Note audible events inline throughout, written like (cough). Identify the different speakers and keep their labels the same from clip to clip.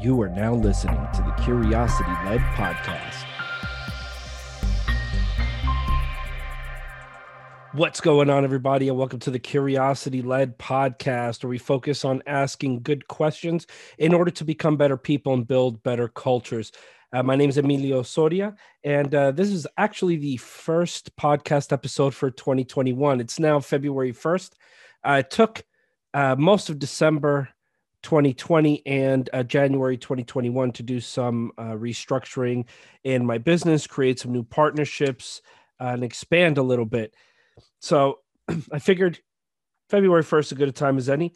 Speaker 1: You are now listening to the Curiosity Led Podcast. What's going on, everybody, and welcome to the Curiosity Led Podcast, where we focus on asking good questions in order to become better people and build better cultures. Uh, my name is Emilio Soria, and uh, this is actually the first podcast episode for 2021. It's now February 1st. Uh, it took most of December 2020 and uh, January 2021 to do some uh, restructuring in my business, create some new partnerships, uh, and expand a little bit. So (clears throat) I figured February 1st, is a good a time as any.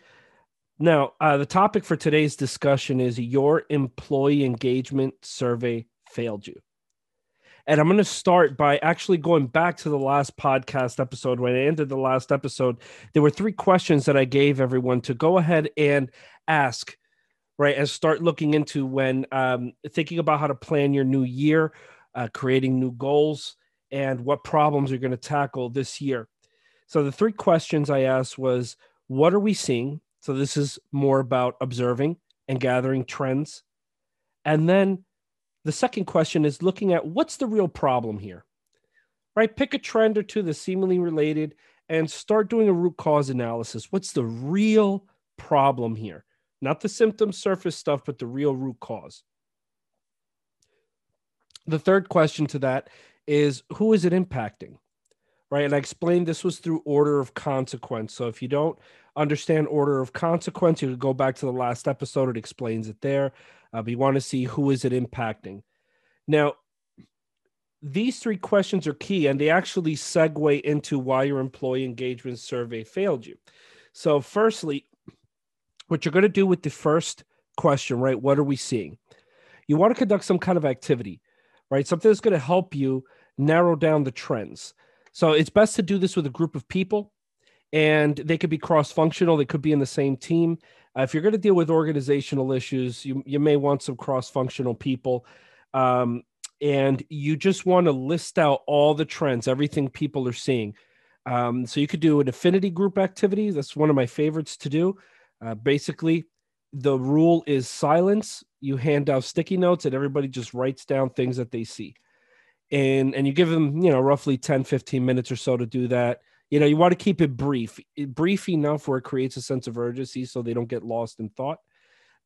Speaker 1: Now, uh, the topic for today's discussion is your employee engagement survey failed you. And I'm going to start by actually going back to the last podcast episode. When I ended the last episode, there were three questions that I gave everyone to go ahead and ask, right? And start looking into when um, thinking about how to plan your new year, uh, creating new goals, and what problems you're going to tackle this year. So the three questions I asked was, what are we seeing? So this is more about observing and gathering trends. And then the second question is looking at what's the real problem here, right? Pick a trend or two that's seemingly related and start doing a root cause analysis. What's the real problem here? Not the symptom surface stuff, but the real root cause. The third question to that is who is it impacting? Right. And I explained this was through order of consequence. So if you don't understand order of consequence, you could go back to the last episode. It explains it there. Uh, but you want to see who is it impacting. Now, these three questions are key and they actually segue into why your employee engagement survey failed you. So, firstly, what you're going to do with the first question, right? What are we seeing? You want to conduct some kind of activity, right? Something that's going to help you narrow down the trends. So, it's best to do this with a group of people and they could be cross functional, they could be in the same team. Uh, if you're going to deal with organizational issues, you, you may want some cross functional people. Um, and you just want to list out all the trends, everything people are seeing. Um, so you could do an affinity group activity. That's one of my favorites to do. Uh, basically, the rule is silence. You hand out sticky notes, and everybody just writes down things that they see. And, and you give them, you know, roughly 10, 15 minutes or so to do that. You know you want to keep it brief brief enough where it creates a sense of urgency so they don't get lost in thought.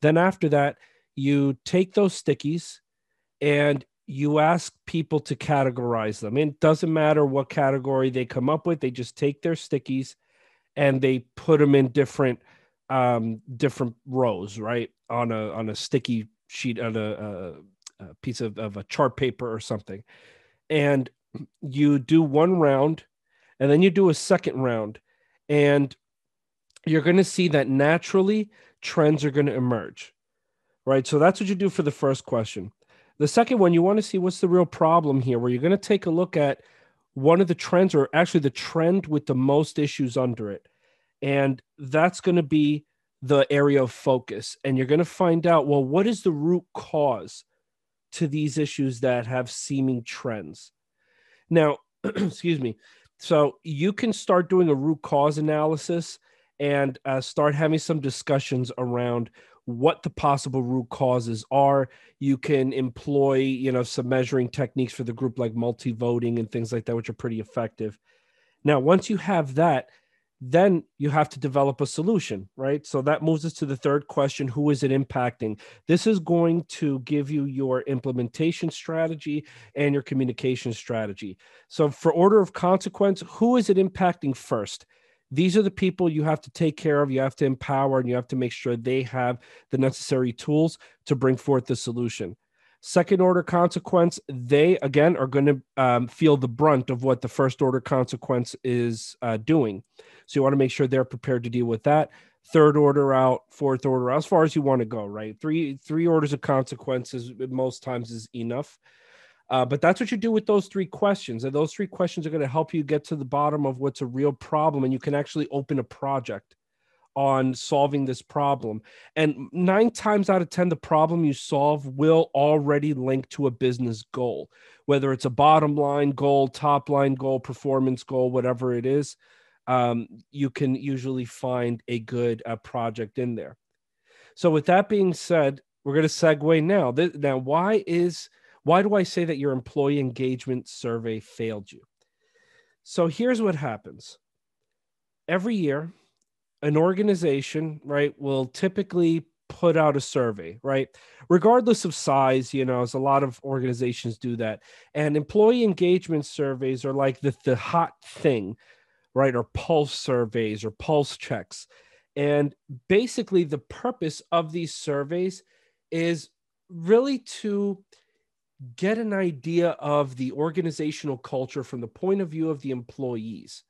Speaker 1: Then after that you take those stickies and you ask people to categorize them. It doesn't matter what category they come up with they just take their stickies and they put them in different um different rows right? On a on a sticky sheet on a, a, a piece of, of a chart paper or something and you do one round and then you do a second round and you're going to see that naturally trends are going to emerge right? So that's what you do for the first question. The second one you want to see what's the real problem here where you're going to take a look at one of the trends or actually the trend with the most issues under it and that's going to be the area of focus and you're going to find out well what is the root cause to these issues that have seeming trends now (clears throat) excuse me so you can start doing a root cause analysis and uh, start having some discussions around what the possible root causes are. You can employ, you know, some measuring techniques for the group like multi-voting and things like that, which are pretty effective. Now, once you have that, then you have to develop a solution, right? So that moves us to the third question Who is it impacting? This is going to give you your implementation strategy and your communication strategy. So, for order of consequence, who is it impacting first? These are the people you have to take care of, you have to empower, and you have to make sure they have the necessary tools to bring forth the solution. Second order consequence, they again are going to um, feel the brunt of what the first order consequence is uh, doing. So you want to make sure they're prepared to deal with that. Third order out, fourth order out, as far as you want to go, right? Three three orders of consequences most times is enough. Uh, but that's what you do with those three questions. And those three questions are going to help you get to the bottom of what's a real problem. And you can actually open a project on solving this problem. And nine times out of 10, the problem you solve will already link to a business goal, whether it's a bottom line goal, top line goal, performance goal, whatever it is um, you can usually find a good uh, project in there. So, with that being said, we're going to segue now. Now, why is why do I say that your employee engagement survey failed you? So here's what happens. Every year, an organization, right, will typically put out a survey, right? Regardless of size, you know, as a lot of organizations do that. And employee engagement surveys are like the, the hot thing, right? Or pulse surveys or pulse checks. And basically, the purpose of these surveys is really to get an idea of the organizational culture from the point of view of the employees,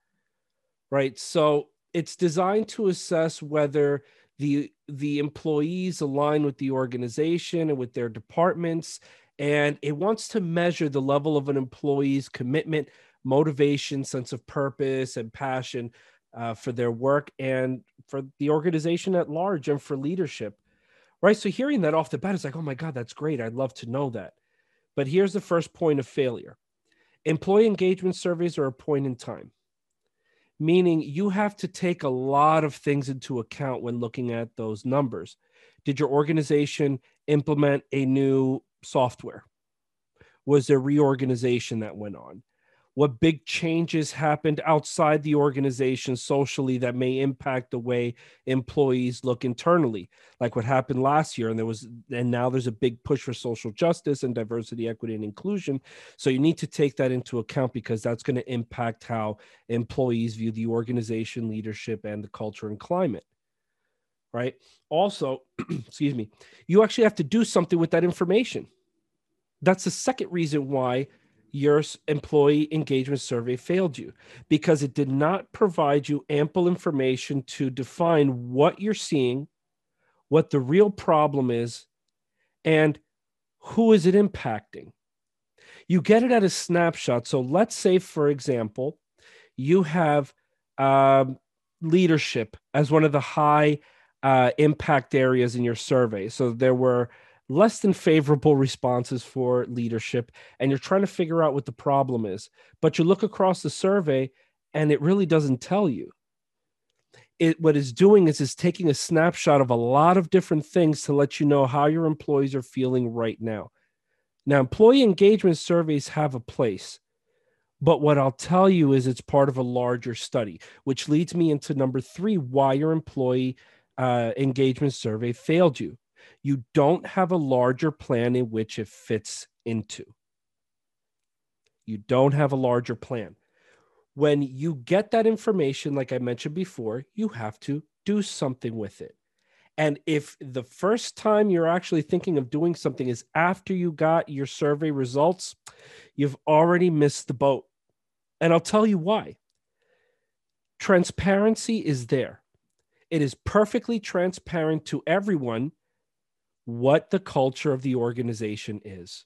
Speaker 1: right? So it's designed to assess whether the the employees align with the organization and with their departments and it wants to measure the level of an employee's commitment motivation sense of purpose and passion uh, for their work and for the organization at large and for leadership right? So hearing that off the bat is like oh my god that's great. I'd love to know that. But here's the first point of failure. Employee engagement surveys are a point in time meaning you have to take a lot of things into account when looking at those numbers. Did your organization implement a new software? Was there reorganization that went on? What big changes happened outside the organization socially that may impact the way employees look internally like what happened last year and there was and now there's a big push for social justice and diversity equity and inclusion. So you need to take that into account because that's going to impact how employees view the organization leadership and the culture and climate right? Also (clears throat) excuse me you actually have to do something with that information. That's the second reason why your employee engagement survey failed you because it did not provide you ample information to define what you're seeing, what the real problem is, and who is it impacting. You get it at a snapshot. So let's say, for example, you have um, leadership as one of the high uh, impact areas in your survey. So there were less than favorable responses for leadership and you're trying to figure out what the problem is but you look across the survey and it really doesn't tell you. It what it's doing is it's taking a snapshot of a lot of different things to let you know how your employees are feeling right now. Now employee engagement surveys have a place but what I'll tell you is it's part of a larger study, which leads me into number three why your employee uh, engagement survey failed you you don't have a larger plan in which it fits into. You don't have a larger plan. When you get that information, like I mentioned before, you have to do something with it. And if the first time you're actually thinking of doing something is after you got your survey results, you've already missed the boat. And I'll tell you why. Transparency is there. It is perfectly transparent to everyone what the culture of the organization is.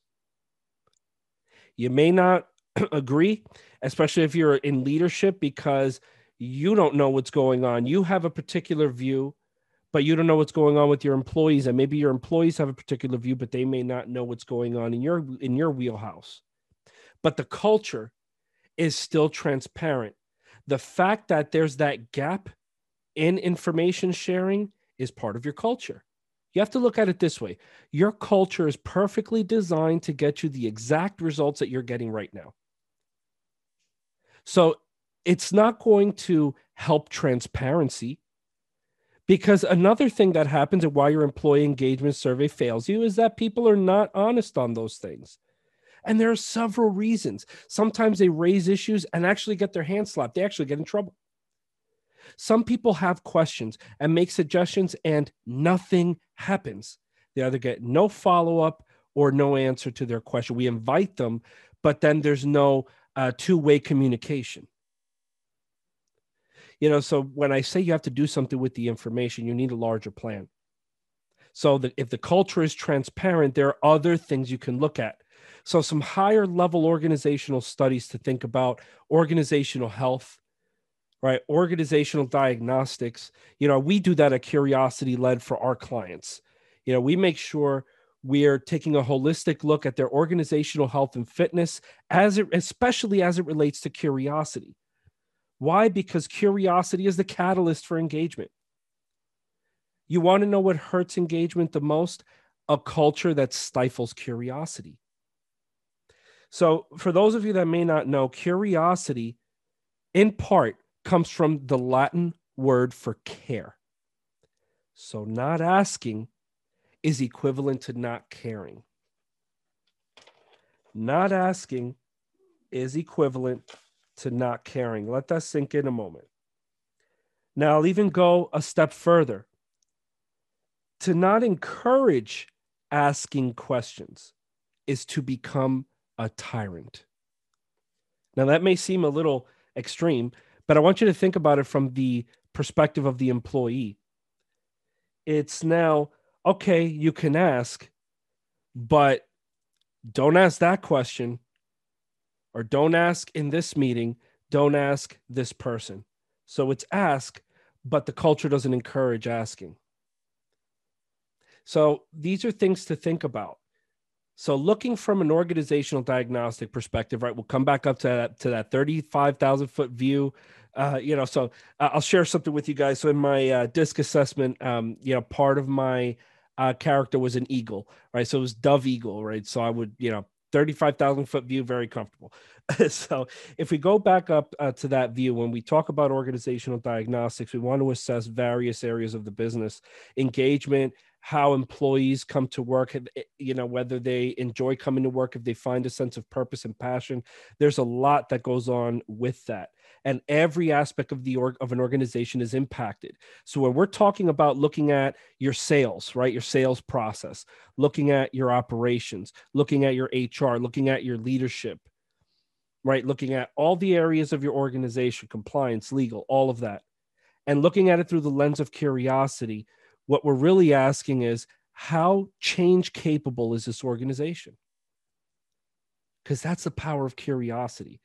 Speaker 1: You may not (clears throat) agree, especially if you're in leadership, because you don't know what's going on. You have a particular view, but you don't know what's going on with your employees. And maybe your employees have a particular view, but they may not know what's going on in your in your wheelhouse. But the culture is still transparent. The fact that there's that gap in information sharing is part of your culture. You have to look at it this way your culture is perfectly designed to get you the exact results that you're getting right now. So it's not going to help transparency because another thing that happens and why your employee engagement survey fails you is that people are not honest on those things. And there are several reasons. Sometimes they raise issues and actually get their hands slapped, they actually get in trouble. Some people have questions and make suggestions, and nothing happens. They either get no follow up or no answer to their question. We invite them, but then there's no uh, two way communication. You know, so when I say you have to do something with the information, you need a larger plan. So that if the culture is transparent, there are other things you can look at. So, some higher level organizational studies to think about organizational health, right? Organizational diagnostics. You know, we do that at Curiosity Led for our clients. You know, we make sure we are taking a holistic look at their organizational health and fitness as it especially as it relates to curiosity. Why? Because curiosity is the catalyst for engagement. You want to know what hurts engagement the most? a culture that stifles curiosity. So, for those of you that may not know, curiosity in part comes from the Latin word for care. So, not asking is equivalent to not caring. Not asking is equivalent to not caring. Let that sink in a moment. Now, I'll even go a step further. To not encourage asking questions is to become a tyrant. Now, that may seem a little extreme, but I want you to think about it from the perspective of the employee. It's now, okay, you can ask, but don't ask that question or don't ask in this meeting, don't ask this person. So it's ask, but the culture doesn't encourage asking. So these are things to think about. So looking from an organizational diagnostic perspective, right? We'll come back up to that, to that 35,000 foot view. Uh, you know, so uh, I'll share something with you guys. So in my uh, disc assessment, um, you know, part of my uh, character was an eagle, right? So it was dove eagle, right? So I would, you know, 35,000 foot view, very comfortable. (laughs) so if we go back up uh, to that view, when we talk about organizational diagnostics, we want to assess various areas of the business engagement, how employees come to work eh, you know whether they enjoy coming to work if they find a sense of purpose and passion there's a lot that goes on with that. And every aspect of the org of an organization is impacted. So when we're talking about looking at your sales right your sales process looking at your operations looking at your hr looking at your leadership right looking at all the areas of your organization compliance legal all of that and looking at it through the lens of curiosity what we're really asking is how change capable is this organization? Because that's the power of curiosity.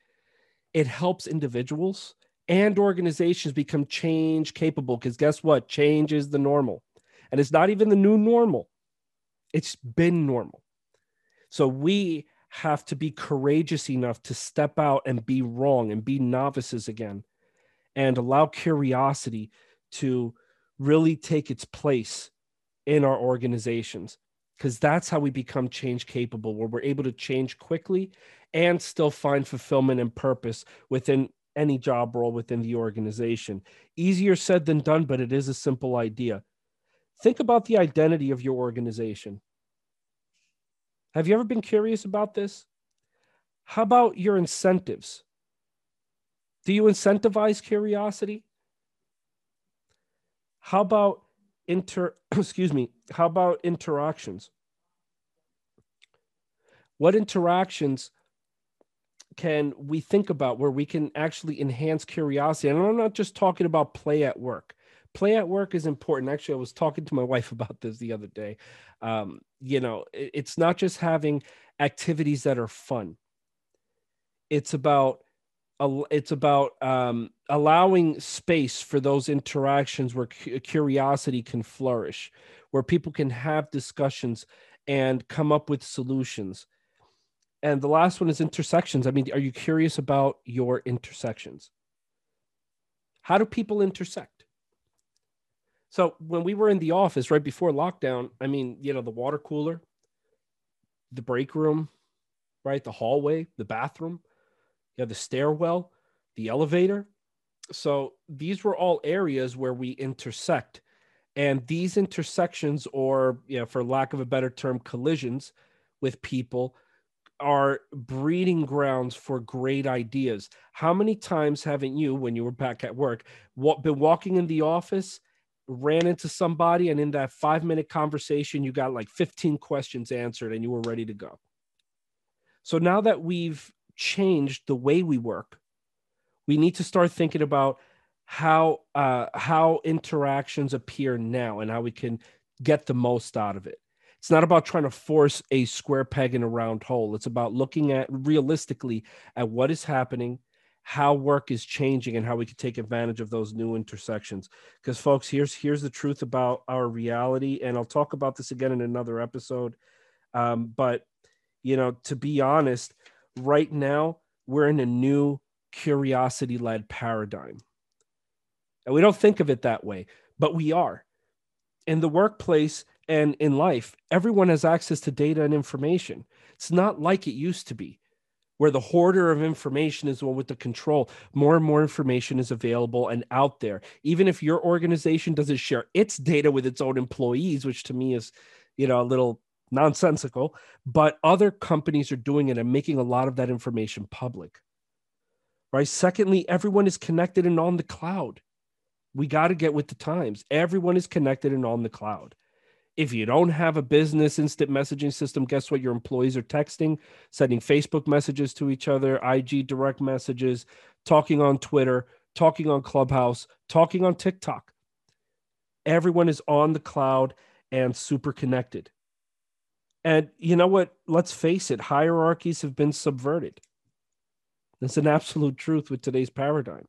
Speaker 1: It helps individuals and organizations become change capable. Because guess what? Change is the normal. And it's not even the new normal, it's been normal. So we have to be courageous enough to step out and be wrong and be novices again and allow curiosity to really take its place in our organizations because that's how we become change capable where we're able to change quickly and still find fulfillment and purpose within any job role within the organization. Easier said than done but it is a simple idea. Think about the identity of your organization. Have you ever been curious about this? How about your incentives? Do you incentivize curiosity how about inter (clears throat) excuse me, how about interactions? What interactions can we think about where we can actually enhance curiosity? And I'm not just talking about play at work. Play at work is important. Actually, I was talking to my (laughs) wife about this the other day. Um, you know, it's not just having activities that are fun. It's about it's about um, allowing space for those interactions where curiosity can flourish, where people can have discussions and come up with solutions. And the last one is intersections. I mean, are you curious about your intersections? How do people intersect? So when we were in the office right before lockdown, I mean, you know, the water cooler, the break room, right? The hallway, the bathroom you the stairwell, the elevator. So these were all areas where we intersect. And these intersections, or you know, for lack of a better term, collisions with people are breeding grounds for great ideas. How many times haven't you, when you were back at work, what, been walking in the office, ran into somebody, and in that five minute conversation, you got like 15 questions answered and you were ready to go? So now that we've changed the way we work, we need to start thinking about how uh, how interactions appear now and how we can get the most out of it. It's not about trying to force a square peg in a round hole. It's about looking at realistically at what is happening, how work is changing, and how we can take advantage of those new intersections. Because, folks, here's here's the truth about our reality, and I'll talk about this again in another episode. Um, but you know, to be honest, right now we're in a new curiosity led paradigm. And we don't think of it that way, but we are. In the workplace, and in life, everyone has access to data and information. It's not like it used to be, where the hoarder of information is the one with the control. More and more information is available and out there. Even if your organization doesn't share its data with its own employees, which to me is, you know, a little nonsensical, but other companies are doing it and making a lot of that information public. Right. Secondly, everyone is connected and on the cloud. We got to get with the times. Everyone is connected and on the cloud. If you don't have a business instant messaging system, guess what? Your employees are texting, sending Facebook messages to each other, IG direct messages, talking on Twitter, talking on Clubhouse, talking on TikTok. Everyone is on the cloud and super connected. And you know what? Let's face it, hierarchies have been subverted. That's an absolute truth with today's paradigm.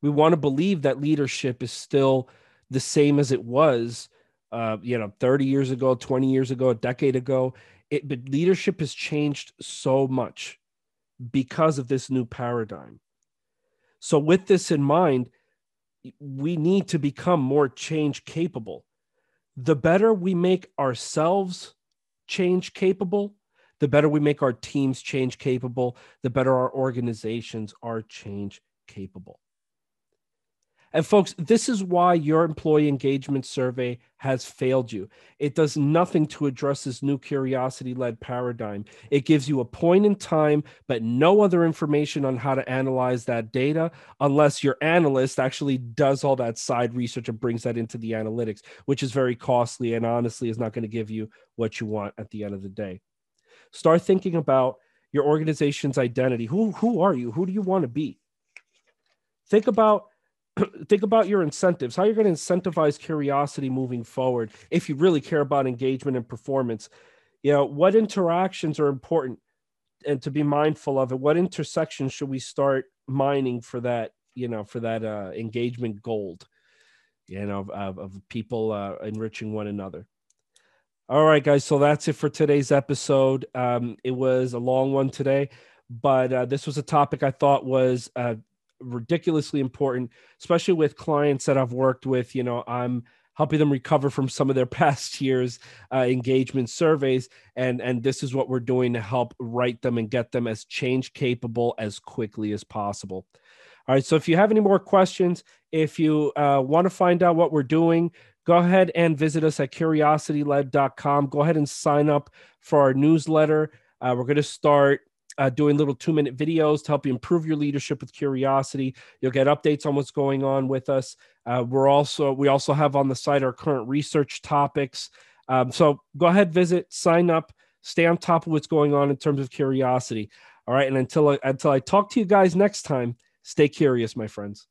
Speaker 1: We want to believe that leadership is still the same as it was, uh, you know, 30 years ago, 20 years ago, a decade ago. It, but leadership has changed so much because of this new paradigm. So, with this in mind, we need to become more change capable. The better we make ourselves change capable, the better we make our teams change capable, the better our organizations are change capable. And folks, this is why your employee engagement survey has failed you. It does nothing to address this new curiosity led paradigm. It gives you a point in time, but no other information on how to analyze that data unless your analyst actually does all that side research and brings that into the analytics, which is very costly and honestly is not going to give you what you want at the end of the day. Start thinking about your organization's identity. Who, who are you? Who do you want to be? Think about (clears throat) think about your incentives, how you're going to incentivize curiosity moving forward if you really care about engagement and performance. You know, what interactions are important and to be mindful of it? What intersections should we start mining for that, you know, for that uh, engagement gold, you know, of, of people uh, enriching one another? All right, guys. So that's it for today's episode. Um, it was a long one today, but uh, this was a topic I thought was uh, ridiculously important, especially with clients that I've worked with. You know, I'm helping them recover from some of their (laughs) past years uh, engagement surveys and and this is what we're doing to help write them and get them as change capable as quickly as possible all right so if you have any more questions if you uh, want to find out what we're doing go ahead and visit us at curiosityled.com go ahead and sign up for our newsletter uh, we're going to start uh, doing little two minute videos to help you improve your leadership with curiosity. You'll get updates on what's going on with us. Uh, we're also we also have on the site our current research topics. Um, so go ahead, visit, sign up, stay on top of what's going on in terms of curiosity. All right, and until I, until I talk to you guys next time, stay curious, my friends.